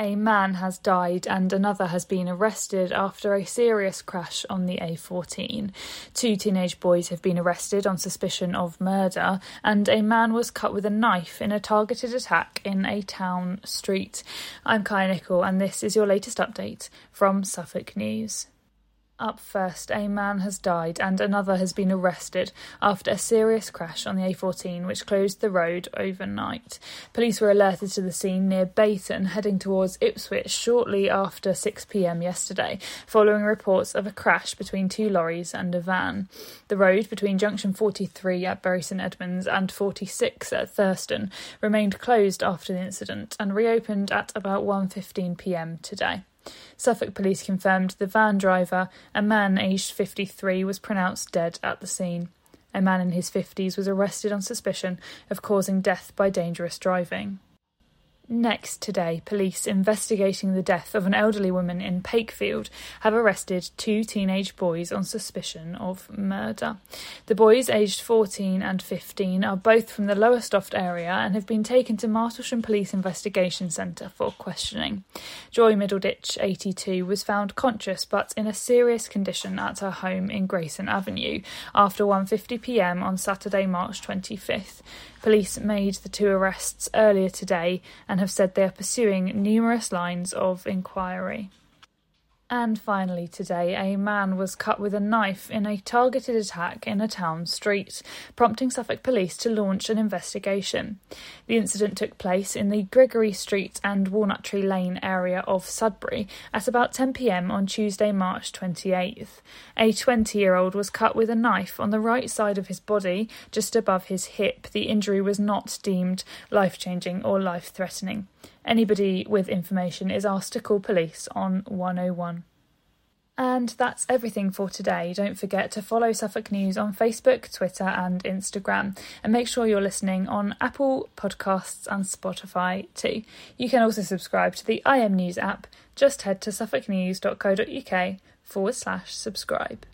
A man has died and another has been arrested after a serious crash on the A14. Two teenage boys have been arrested on suspicion of murder, and a man was cut with a knife in a targeted attack in a town street. I'm Kaya Nicol, and this is your latest update from Suffolk News. Up first, a man has died and another has been arrested after a serious crash on the A14 which closed the road overnight. Police were alerted to the scene near Beyton heading towards Ipswich shortly after 6pm yesterday, following reports of a crash between two lorries and a van. The road between junction 43 at Bury St Edmunds and 46 at Thurston remained closed after the incident and reopened at about 1.15pm today. Suffolk police confirmed the van driver, a man aged 53, was pronounced dead at the scene. A man in his 50s was arrested on suspicion of causing death by dangerous driving. Next today, police investigating the death of an elderly woman in Pakefield have arrested two teenage boys on suspicion of murder. The boys, aged 14 and 15, are both from the Lowestoft area and have been taken to Martlesham Police Investigation Centre for questioning. Joy Middleditch, 82, was found conscious but in a serious condition at her home in Grayson Avenue after 1.50pm on Saturday, March 25th. Police made the two arrests earlier today and have said they are pursuing numerous lines of inquiry. And finally, today, a man was cut with a knife in a targeted attack in a town street, prompting Suffolk Police to launch an investigation. The incident took place in the Gregory Street and Walnut Tree Lane area of Sudbury at about 10 pm on Tuesday, March 28th. A 20 year old was cut with a knife on the right side of his body, just above his hip. The injury was not deemed life changing or life threatening. Anybody with information is asked to call police on 101. And that's everything for today. Don't forget to follow Suffolk News on Facebook, Twitter, and Instagram. And make sure you're listening on Apple Podcasts and Spotify too. You can also subscribe to the IM News app. Just head to suffolknews.co.uk forward slash subscribe.